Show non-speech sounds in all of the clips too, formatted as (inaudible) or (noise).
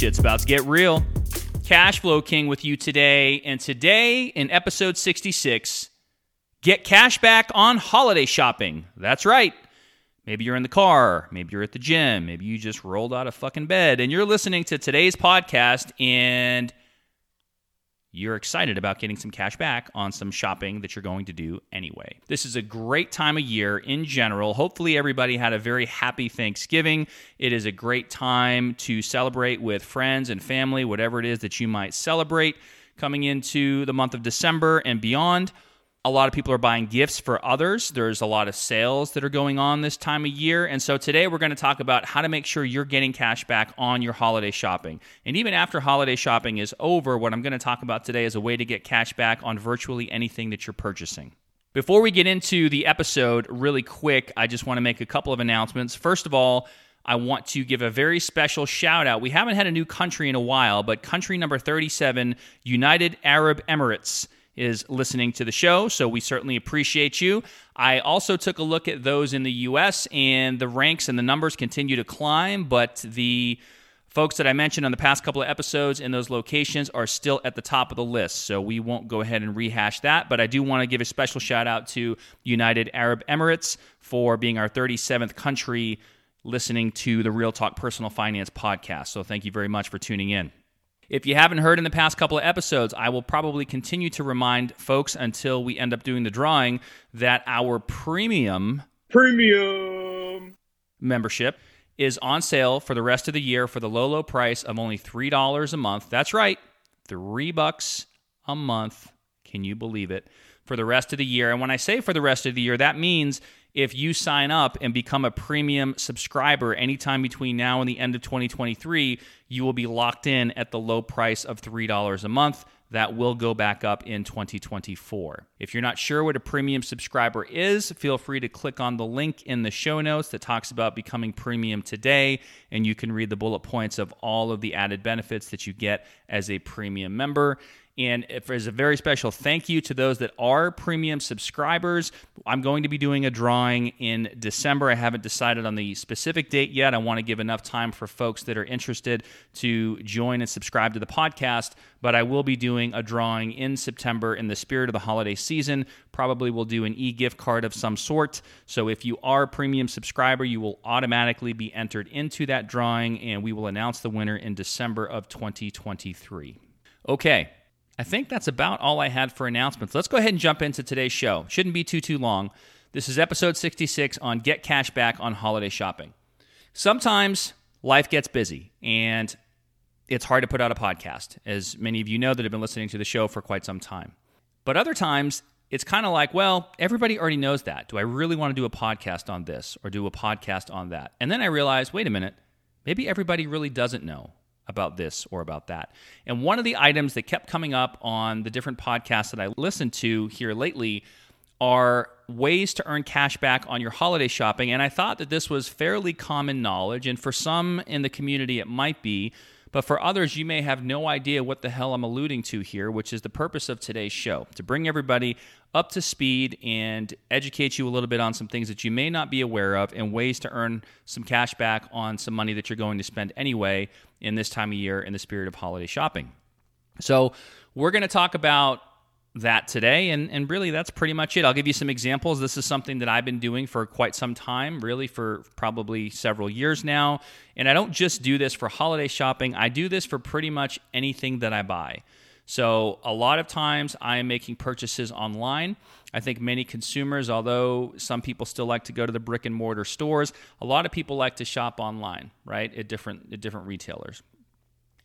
Shit's about to get real. Cash Flow King with you today. And today, in episode 66, get cash back on holiday shopping. That's right. Maybe you're in the car, maybe you're at the gym, maybe you just rolled out of fucking bed and you're listening to today's podcast and you're excited about getting some cash back on some shopping that you're going to do anyway. This is a great time of year in general. Hopefully, everybody had a very happy Thanksgiving. It is a great time to celebrate with friends and family, whatever it is that you might celebrate coming into the month of December and beyond a lot of people are buying gifts for others. There's a lot of sales that are going on this time of year. And so today we're going to talk about how to make sure you're getting cash back on your holiday shopping. And even after holiday shopping is over, what I'm going to talk about today is a way to get cash back on virtually anything that you're purchasing. Before we get into the episode, really quick, I just want to make a couple of announcements. First of all, I want to give a very special shout out. We haven't had a new country in a while, but country number 37, United Arab Emirates is listening to the show, so we certainly appreciate you. I also took a look at those in the US, and the ranks and the numbers continue to climb, but the folks that I mentioned on the past couple of episodes in those locations are still at the top of the list. So we won't go ahead and rehash that, but I do want to give a special shout out to United Arab Emirates for being our 37th country listening to the Real Talk Personal Finance podcast. So thank you very much for tuning in. If you haven't heard in the past couple of episodes, I will probably continue to remind folks until we end up doing the drawing that our premium premium membership is on sale for the rest of the year for the low low price of only $3 a month. That's right. 3 bucks a month. Can you believe it? For the rest of the year. And when I say for the rest of the year, that means if you sign up and become a premium subscriber anytime between now and the end of 2023, you will be locked in at the low price of $3 a month. That will go back up in 2024. If you're not sure what a premium subscriber is, feel free to click on the link in the show notes that talks about becoming premium today, and you can read the bullet points of all of the added benefits that you get as a premium member. And if there's a very special thank you to those that are premium subscribers, I'm going to be doing a drawing in December. I haven't decided on the specific date yet. I want to give enough time for folks that are interested to join and subscribe to the podcast. But I will be doing a drawing in September in the spirit of the holiday season. Probably will do an e gift card of some sort. So if you are a premium subscriber, you will automatically be entered into that drawing, and we will announce the winner in December of 2023. Okay, I think that's about all I had for announcements. Let's go ahead and jump into today's show. Shouldn't be too, too long. This is episode 66 on Get Cash Back on Holiday Shopping. Sometimes life gets busy and it's hard to put out a podcast, as many of you know that have been listening to the show for quite some time. But other times, it's kind of like, well, everybody already knows that. Do I really want to do a podcast on this or do a podcast on that? And then I realize, wait a minute, maybe everybody really doesn't know about this or about that. And one of the items that kept coming up on the different podcasts that I listened to here lately are ways to earn cash back on your holiday shopping. And I thought that this was fairly common knowledge. And for some in the community, it might be. But for others, you may have no idea what the hell I'm alluding to here, which is the purpose of today's show to bring everybody up to speed and educate you a little bit on some things that you may not be aware of and ways to earn some cash back on some money that you're going to spend anyway in this time of year in the spirit of holiday shopping. So, we're going to talk about that today. And, and really, that's pretty much it. I'll give you some examples. This is something that I've been doing for quite some time, really, for probably several years now. And I don't just do this for holiday shopping, I do this for pretty much anything that I buy. So, a lot of times I am making purchases online. I think many consumers, although some people still like to go to the brick and mortar stores, a lot of people like to shop online, right, at different, at different retailers.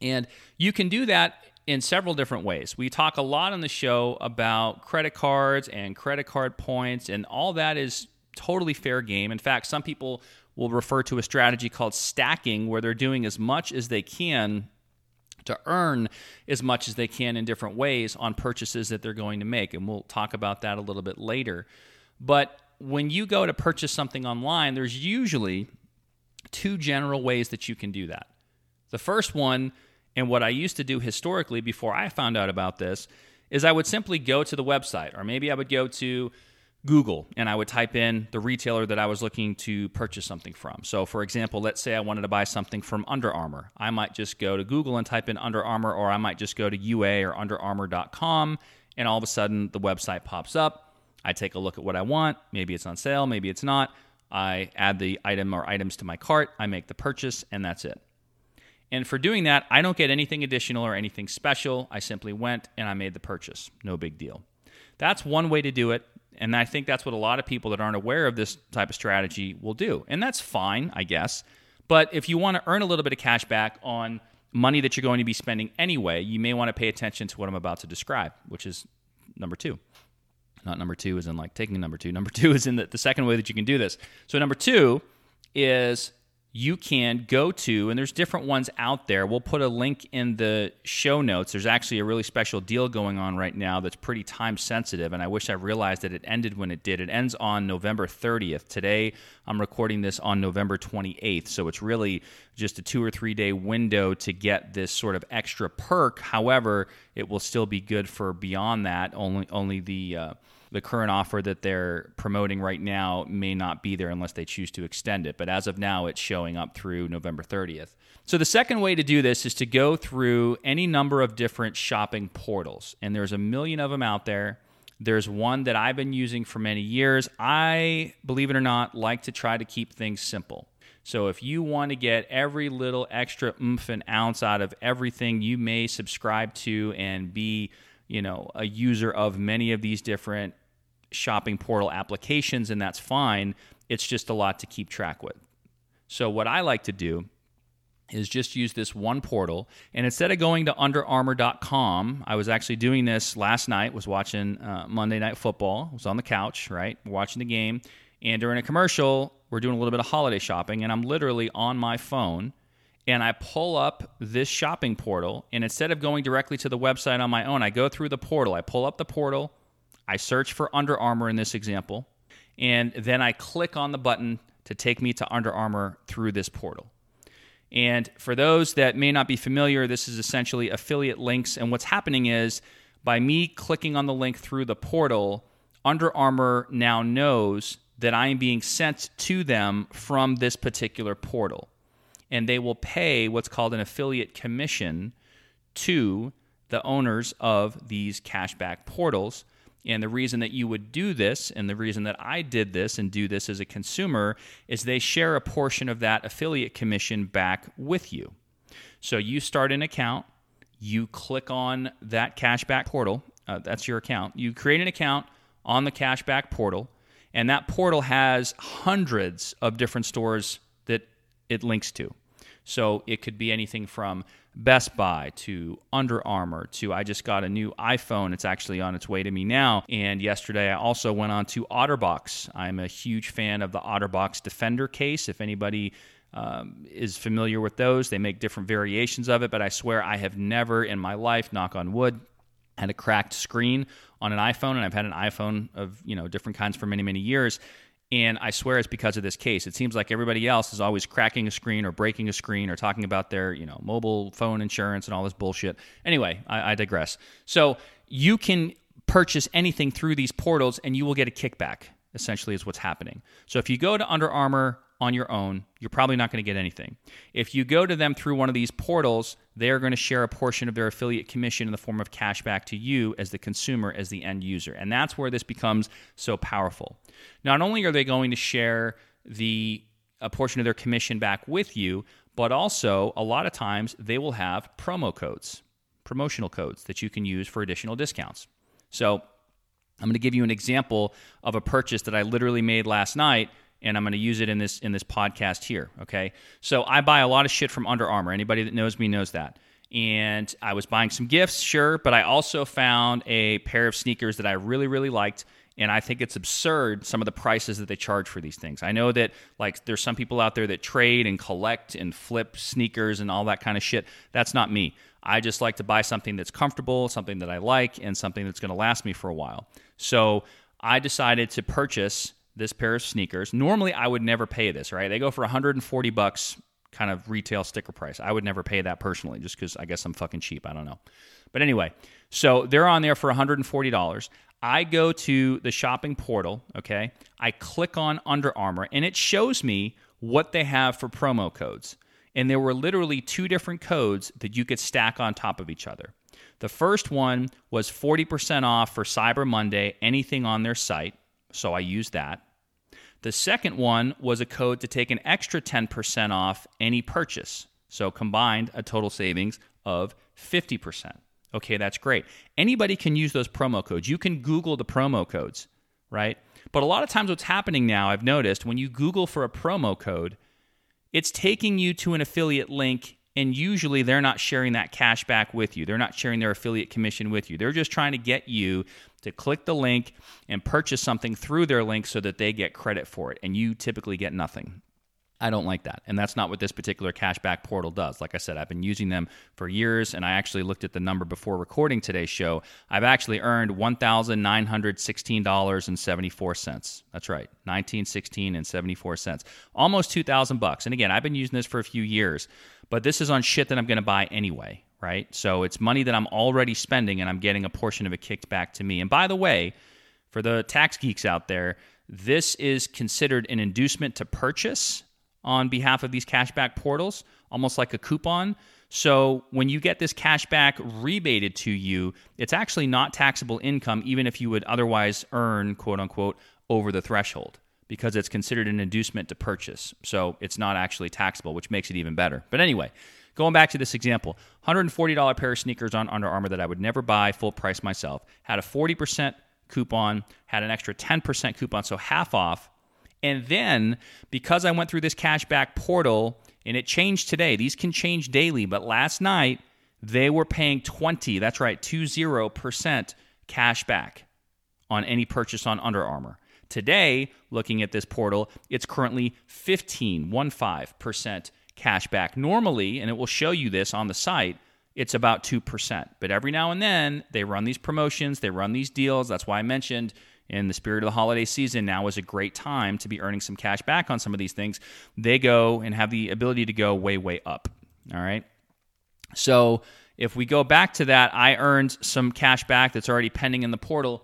And you can do that in several different ways. We talk a lot on the show about credit cards and credit card points, and all that is totally fair game. In fact, some people will refer to a strategy called stacking, where they're doing as much as they can to earn as much as they can in different ways on purchases that they're going to make. And we'll talk about that a little bit later. But when you go to purchase something online, there's usually two general ways that you can do that. The first one and what I used to do historically before I found out about this is I would simply go to the website, or maybe I would go to Google and I would type in the retailer that I was looking to purchase something from. So, for example, let's say I wanted to buy something from Under Armour. I might just go to Google and type in Under Armour, or I might just go to UA or UnderArmour.com, and all of a sudden the website pops up. I take a look at what I want. Maybe it's on sale, maybe it's not. I add the item or items to my cart, I make the purchase, and that's it. And for doing that, I don't get anything additional or anything special. I simply went and I made the purchase. No big deal. That's one way to do it. And I think that's what a lot of people that aren't aware of this type of strategy will do. And that's fine, I guess. But if you want to earn a little bit of cash back on money that you're going to be spending anyway, you may want to pay attention to what I'm about to describe, which is number two. Not number two is in like taking number two. Number (laughs) two is in the, the second way that you can do this. So, number two is you can go to, and there's different ones out there. We'll put a link in the show notes. There's actually a really special deal going on right now that's pretty time sensitive, and I wish I realized that it ended when it did. It ends on November 30th. Today, I'm recording this on November 28th, so it's really just a two or three day window to get this sort of extra perk. However, it will still be good for beyond that. Only, only the uh, the current offer that they're promoting right now may not be there unless they choose to extend it. But as of now, it's showing up through November 30th. So the second way to do this is to go through any number of different shopping portals, and there's a million of them out there. There's one that I've been using for many years. I, believe it or not, like to try to keep things simple. So if you want to get every little extra oomph and ounce out of everything you may subscribe to and be, you know, a user of many of these different shopping portal applications, and that's fine. It's just a lot to keep track with. So, what I like to do is just use this one portal and instead of going to underarmour.com i was actually doing this last night was watching uh, monday night football was on the couch right watching the game and during a commercial we're doing a little bit of holiday shopping and i'm literally on my phone and i pull up this shopping portal and instead of going directly to the website on my own i go through the portal i pull up the portal I search for Under Armour in this example, and then I click on the button to take me to Under Armour through this portal. And for those that may not be familiar, this is essentially affiliate links. And what's happening is by me clicking on the link through the portal, Under Armour now knows that I am being sent to them from this particular portal. And they will pay what's called an affiliate commission to the owners of these cashback portals and the reason that you would do this, and the reason that I did this and do this as a consumer, is they share a portion of that affiliate commission back with you. So you start an account, you click on that cashback portal, uh, that's your account. You create an account on the cashback portal, and that portal has hundreds of different stores that it links to. So it could be anything from Best Buy to Under Armour to I just got a new iPhone. It's actually on its way to me now. And yesterday I also went on to OtterBox. I'm a huge fan of the OtterBox Defender case. If anybody um, is familiar with those, they make different variations of it, but I swear I have never in my life, knock on wood, had a cracked screen on an iPhone, and I've had an iPhone of you know different kinds for many many years. And I swear it's because of this case. It seems like everybody else is always cracking a screen or breaking a screen or talking about their, you know, mobile phone insurance and all this bullshit. Anyway, I, I digress. So you can purchase anything through these portals and you will get a kickback, essentially, is what's happening. So if you go to Under Armour on your own, you're probably not going to get anything. If you go to them through one of these portals, they're going to share a portion of their affiliate commission in the form of cash back to you as the consumer, as the end user. And that's where this becomes so powerful. Not only are they going to share the a portion of their commission back with you, but also a lot of times they will have promo codes, promotional codes that you can use for additional discounts. So I'm going to give you an example of a purchase that I literally made last night and I'm going to use it in this in this podcast here. Okay, so I buy a lot of shit from Under Armour. Anybody that knows me knows that. And I was buying some gifts, sure, but I also found a pair of sneakers that I really really liked. And I think it's absurd some of the prices that they charge for these things. I know that like there's some people out there that trade and collect and flip sneakers and all that kind of shit. That's not me. I just like to buy something that's comfortable, something that I like, and something that's going to last me for a while. So I decided to purchase this pair of sneakers. Normally, I would never pay this, right? They go for 140 bucks, kind of retail sticker price. I would never pay that personally, just because I guess I'm fucking cheap. I don't know. But anyway, so they're on there for $140. I go to the shopping portal, okay? I click on Under Armour and it shows me what they have for promo codes. And there were literally two different codes that you could stack on top of each other. The first one was 40% off for Cyber Monday, anything on their site. So I used that. The second one was a code to take an extra 10% off any purchase. So combined, a total savings of 50%. Okay, that's great. Anybody can use those promo codes. You can Google the promo codes, right? But a lot of times, what's happening now, I've noticed, when you Google for a promo code, it's taking you to an affiliate link, and usually they're not sharing that cash back with you. They're not sharing their affiliate commission with you. They're just trying to get you to click the link and purchase something through their link so that they get credit for it, and you typically get nothing. I don't like that. And that's not what this particular cashback portal does. Like I said, I've been using them for years, and I actually looked at the number before recording today's show. I've actually earned $1,916.74. That's right, 1916 and 74 cents. Almost 2000 bucks. And again, I've been using this for a few years, but this is on shit that I'm going to buy anyway, right? So it's money that I'm already spending, and I'm getting a portion of it kicked back to me. And by the way, for the tax geeks out there, this is considered an inducement to purchase on behalf of these cashback portals, almost like a coupon. So when you get this cashback rebated to you, it's actually not taxable income, even if you would otherwise earn, quote unquote, over the threshold, because it's considered an inducement to purchase. So it's not actually taxable, which makes it even better. But anyway, going back to this example $140 pair of sneakers on Under Armour that I would never buy full price myself, had a 40% coupon, had an extra 10% coupon, so half off and then because I went through this cashback portal and it changed today, these can change daily, but last night they were paying 20, that's right, 20% cash back on any purchase on Under Armour. Today, looking at this portal, it's currently 15, 15% cash back. Normally, and it will show you this on the site, it's about 2%. But every now and then, they run these promotions, they run these deals. That's why I mentioned in the spirit of the holiday season, now is a great time to be earning some cash back on some of these things. They go and have the ability to go way, way up. All right. So if we go back to that, I earned some cash back that's already pending in the portal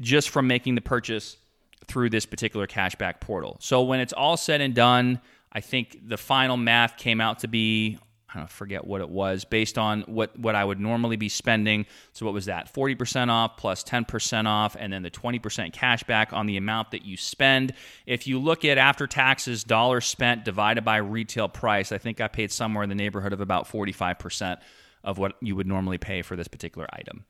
just from making the purchase through this particular cashback portal. So when it's all said and done, I think the final math came out to be I don't forget what it was based on what, what I would normally be spending. So what was that? 40% off plus 10% off and then the 20% cash back on the amount that you spend. If you look at after taxes dollars spent divided by retail price, I think I paid somewhere in the neighborhood of about 45% of what you would normally pay for this particular item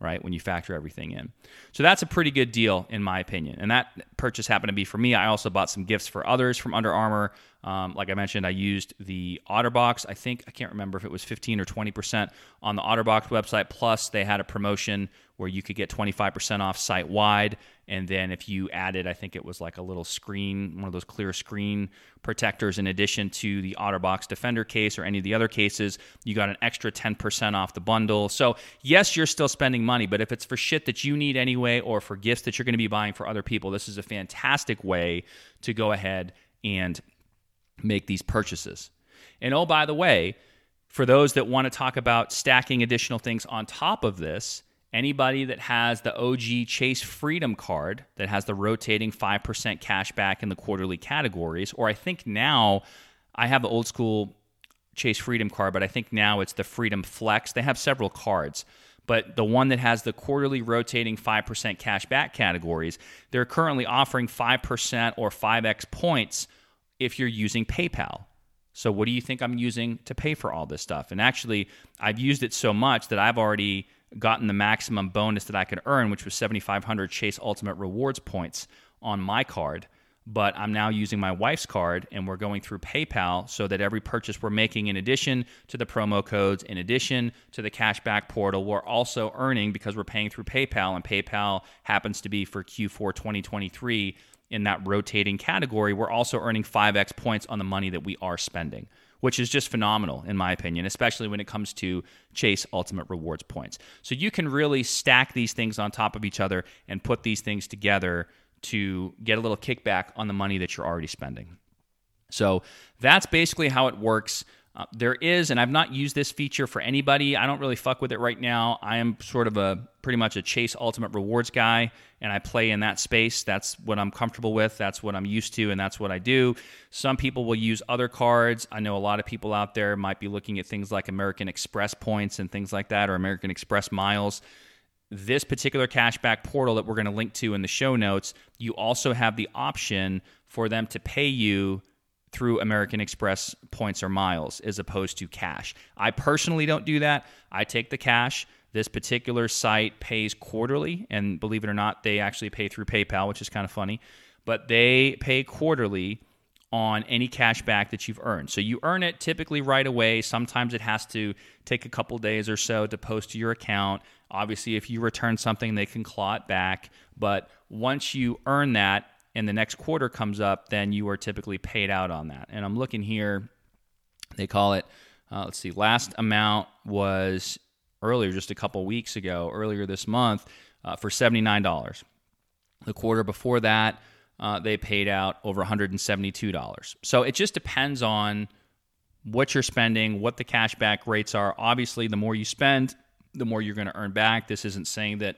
right? When you factor everything in. So that's a pretty good deal, in my opinion. And that purchase happened to be for me. I also bought some gifts for others from Under Armour. Um, like I mentioned, I used the OtterBox. I think, I can't remember if it was 15 or 20% on the OtterBox website. Plus, they had a promotion where you could get 25% off site wide. And then if you added, I think it was like a little screen, one of those clear screen protectors in addition to the OtterBox Defender case or any of the other cases, you got an extra 10% off the bundle. So, yes, you're still spending money, but if it's for shit that you need anyway or for gifts that you're going to be buying for other people, this is a fantastic way to go ahead and make these purchases. And oh, by the way, for those that want to talk about stacking additional things on top of this, Anybody that has the OG Chase Freedom card that has the rotating 5% cash back in the quarterly categories, or I think now I have the old school Chase Freedom card, but I think now it's the Freedom Flex. They have several cards, but the one that has the quarterly rotating 5% cash back categories, they're currently offering 5% or 5x points if you're using PayPal. So, what do you think I'm using to pay for all this stuff? And actually, I've used it so much that I've already gotten the maximum bonus that I could earn, which was 7,500 Chase Ultimate Rewards points on my card. But I'm now using my wife's card, and we're going through PayPal so that every purchase we're making, in addition to the promo codes, in addition to the cashback portal, we're also earning because we're paying through PayPal, and PayPal happens to be for Q4 2023 in that rotating category. We're also earning 5x points on the money that we are spending which is just phenomenal in my opinion, especially when it comes to Chase Ultimate Rewards points. So you can really stack these things on top of each other and put these things together to get a little kickback on the money that you're already spending. So that's basically how it works. Uh, there is, and I've not used this feature for anybody. I don't really fuck with it right now. I am sort of a pretty much a Chase Ultimate Rewards guy, and I play in that space. That's what I'm comfortable with. That's what I'm used to, and that's what I do. Some people will use other cards. I know a lot of people out there might be looking at things like American Express points and things like that, or American Express miles this particular cashback portal that we're going to link to in the show notes, you also have the option for them to pay you through American Express points or miles as opposed to cash. I personally don't do that. I take the cash. This particular site pays quarterly, and believe it or not, they actually pay through PayPal, which is kind of funny. But they pay quarterly on any cash back that you've earned. So you earn it typically right away. Sometimes it has to take a couple days or so to post to your account. Obviously, if you return something, they can claw it back. But once you earn that and the next quarter comes up, then you are typically paid out on that. And I'm looking here, they call it, uh, let's see, last amount was earlier, just a couple weeks ago, earlier this month, uh, for $79. The quarter before that, uh, they paid out over $172. So it just depends on what you're spending, what the cashback rates are. Obviously, the more you spend, the more you're going to earn back. This isn't saying that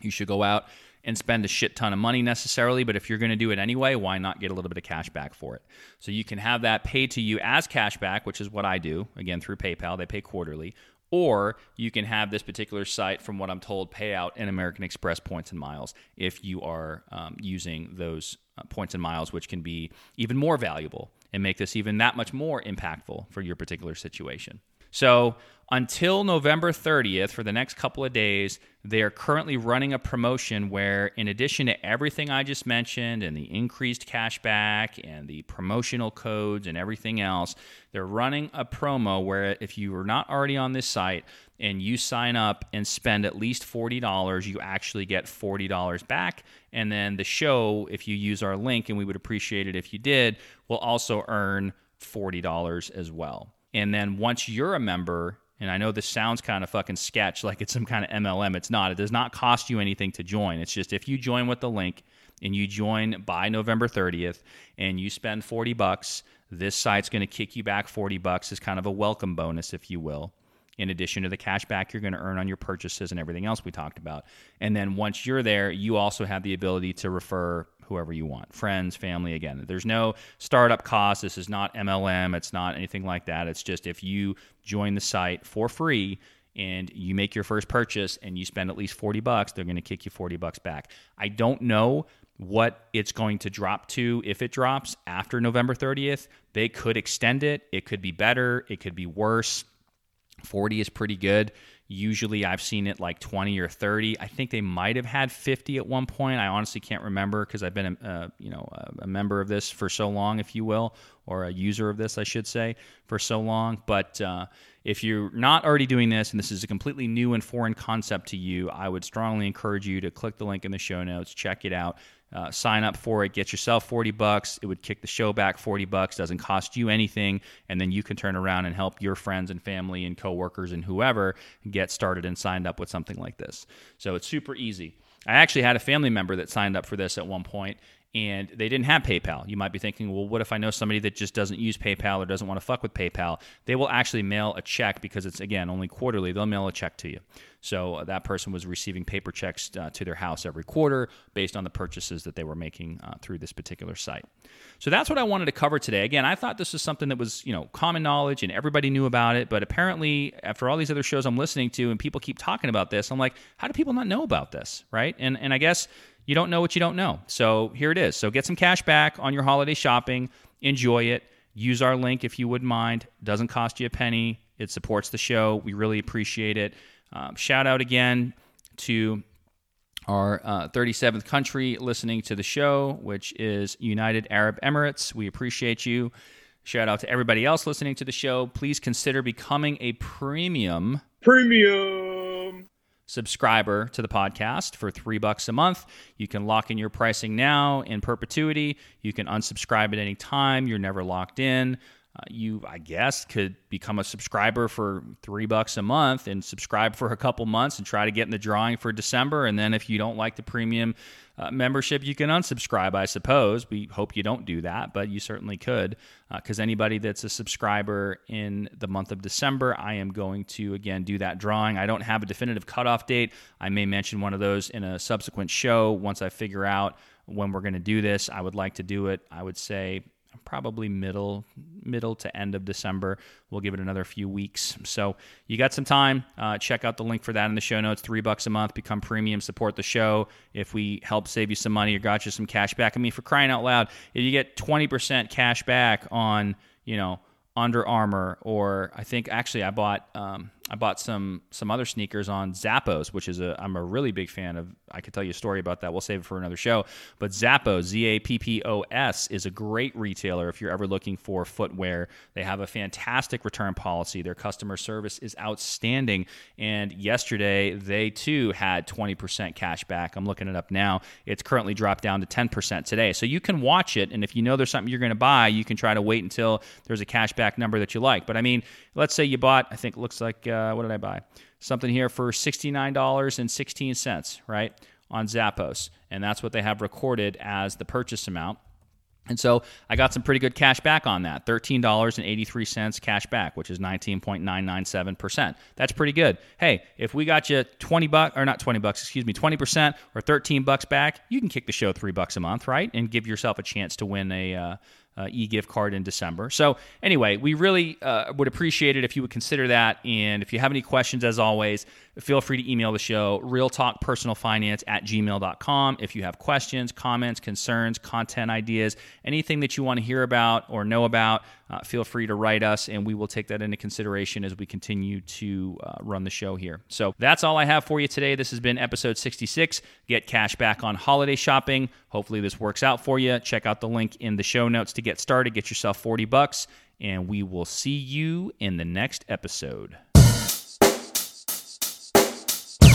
you should go out and spend a shit ton of money necessarily, but if you're going to do it anyway, why not get a little bit of cash back for it? So you can have that paid to you as cash back, which is what I do, again, through PayPal. They pay quarterly. Or you can have this particular site, from what I'm told, pay out in American Express points and miles if you are um, using those uh, points and miles, which can be even more valuable and make this even that much more impactful for your particular situation. So until November 30th, for the next couple of days, they are currently running a promotion where, in addition to everything I just mentioned and the increased cash back and the promotional codes and everything else, they're running a promo where if you are not already on this site and you sign up and spend at least $40, you actually get $40 back. And then the show, if you use our link, and we would appreciate it if you did, will also earn $40 as well. And then once you're a member, and I know this sounds kind of fucking sketch, like it's some kind of MLM. It's not. It does not cost you anything to join. It's just if you join with the link and you join by November 30th and you spend 40 bucks, this site's going to kick you back 40 bucks as kind of a welcome bonus, if you will in addition to the cash back you're going to earn on your purchases and everything else we talked about. And then once you're there, you also have the ability to refer whoever you want friends, family. Again, there's no startup cost. This is not MLM, it's not anything like that. It's just if you join the site for free and you make your first purchase and you spend at least 40 bucks, they're going to kick you 40 bucks back. I don't know what it's going to drop to if it drops after November 30th. They could extend it. It could be better. It could be worse. 40 is pretty good. Usually I've seen it like 20 or 30. I think they might have had 50 at one point. I honestly can't remember because I've been a, uh, you know a member of this for so long, if you will, or a user of this, I should say, for so long. But uh, if you're not already doing this and this is a completely new and foreign concept to you, I would strongly encourage you to click the link in the show notes, check it out. Uh, sign up for it, get yourself 40 bucks. It would kick the show back 40 bucks, doesn't cost you anything. And then you can turn around and help your friends and family and coworkers and whoever get started and signed up with something like this. So it's super easy. I actually had a family member that signed up for this at one point, and they didn't have PayPal. You might be thinking, well, what if I know somebody that just doesn't use PayPal or doesn't want to fuck with PayPal? They will actually mail a check because it's, again, only quarterly. They'll mail a check to you. So uh, that person was receiving paper checks uh, to their house every quarter based on the purchases that they were making uh, through this particular site. So that's what I wanted to cover today. Again, I thought this was something that was, you know, common knowledge and everybody knew about it, but apparently after all these other shows I'm listening to and people keep talking about this, I'm like, how do people not know about this, right? And and I guess you don't know what you don't know. So here it is. So get some cash back on your holiday shopping. Enjoy it. Use our link if you wouldn't mind. Doesn't cost you a penny. It supports the show. We really appreciate it. Um, shout out again to our uh, 37th country listening to the show, which is United Arab Emirates. We appreciate you. Shout out to everybody else listening to the show. Please consider becoming a premium. Premium subscriber to the podcast for three bucks a month. You can lock in your pricing now in perpetuity. You can unsubscribe at any time. You're never locked in. Uh, you, I guess, could become a subscriber for three bucks a month and subscribe for a couple months and try to get in the drawing for December. And then if you don't like the premium uh, membership, you can unsubscribe, I suppose. We hope you don't do that, but you certainly could. Because uh, anybody that's a subscriber in the month of December, I am going to, again, do that drawing. I don't have a definitive cutoff date. I may mention one of those in a subsequent show once I figure out when we're going to do this. I would like to do it, I would say, probably middle middle to end of December. We'll give it another few weeks. So you got some time. Uh, check out the link for that in the show notes. Three bucks a month. Become premium. Support the show. If we help save you some money or got you some cash back. I mean, for crying out loud, if you get twenty percent cash back on you know Under Armour or I think actually I bought. Um, I bought some some other sneakers on Zappos, which is a I'm a really big fan of. I could tell you a story about that. We'll save it for another show. But Zappos, Z A P P O S, is a great retailer if you're ever looking for footwear. They have a fantastic return policy. Their customer service is outstanding. And yesterday they too had 20% cash back. I'm looking it up now. It's currently dropped down to 10% today. So you can watch it, and if you know there's something you're going to buy, you can try to wait until there's a cash back number that you like. But I mean, let's say you bought. I think it looks like. Uh, uh, what did I buy? Something here for $69.16, right, on Zappos. And that's what they have recorded as the purchase amount. And so I got some pretty good cash back on that. $13.83 cash back, which is 19.997%. That's pretty good. Hey, if we got you 20 bucks or not 20 bucks, excuse me, 20% or 13 bucks back, you can kick the show 3 bucks a month, right? And give yourself a chance to win a uh, uh, e-gift card in December. So anyway, we really uh, would appreciate it if you would consider that. And if you have any questions, as always, feel free to email the show, realtalkpersonalfinance at gmail.com. If you have questions, comments, concerns, content ideas, anything that you want to hear about or know about, uh, feel free to write us, and we will take that into consideration as we continue to uh, run the show here. So that's all I have for you today. This has been episode 66. Get cash back on holiday shopping. Hopefully, this works out for you. Check out the link in the show notes to get started. Get yourself 40 bucks, and we will see you in the next episode.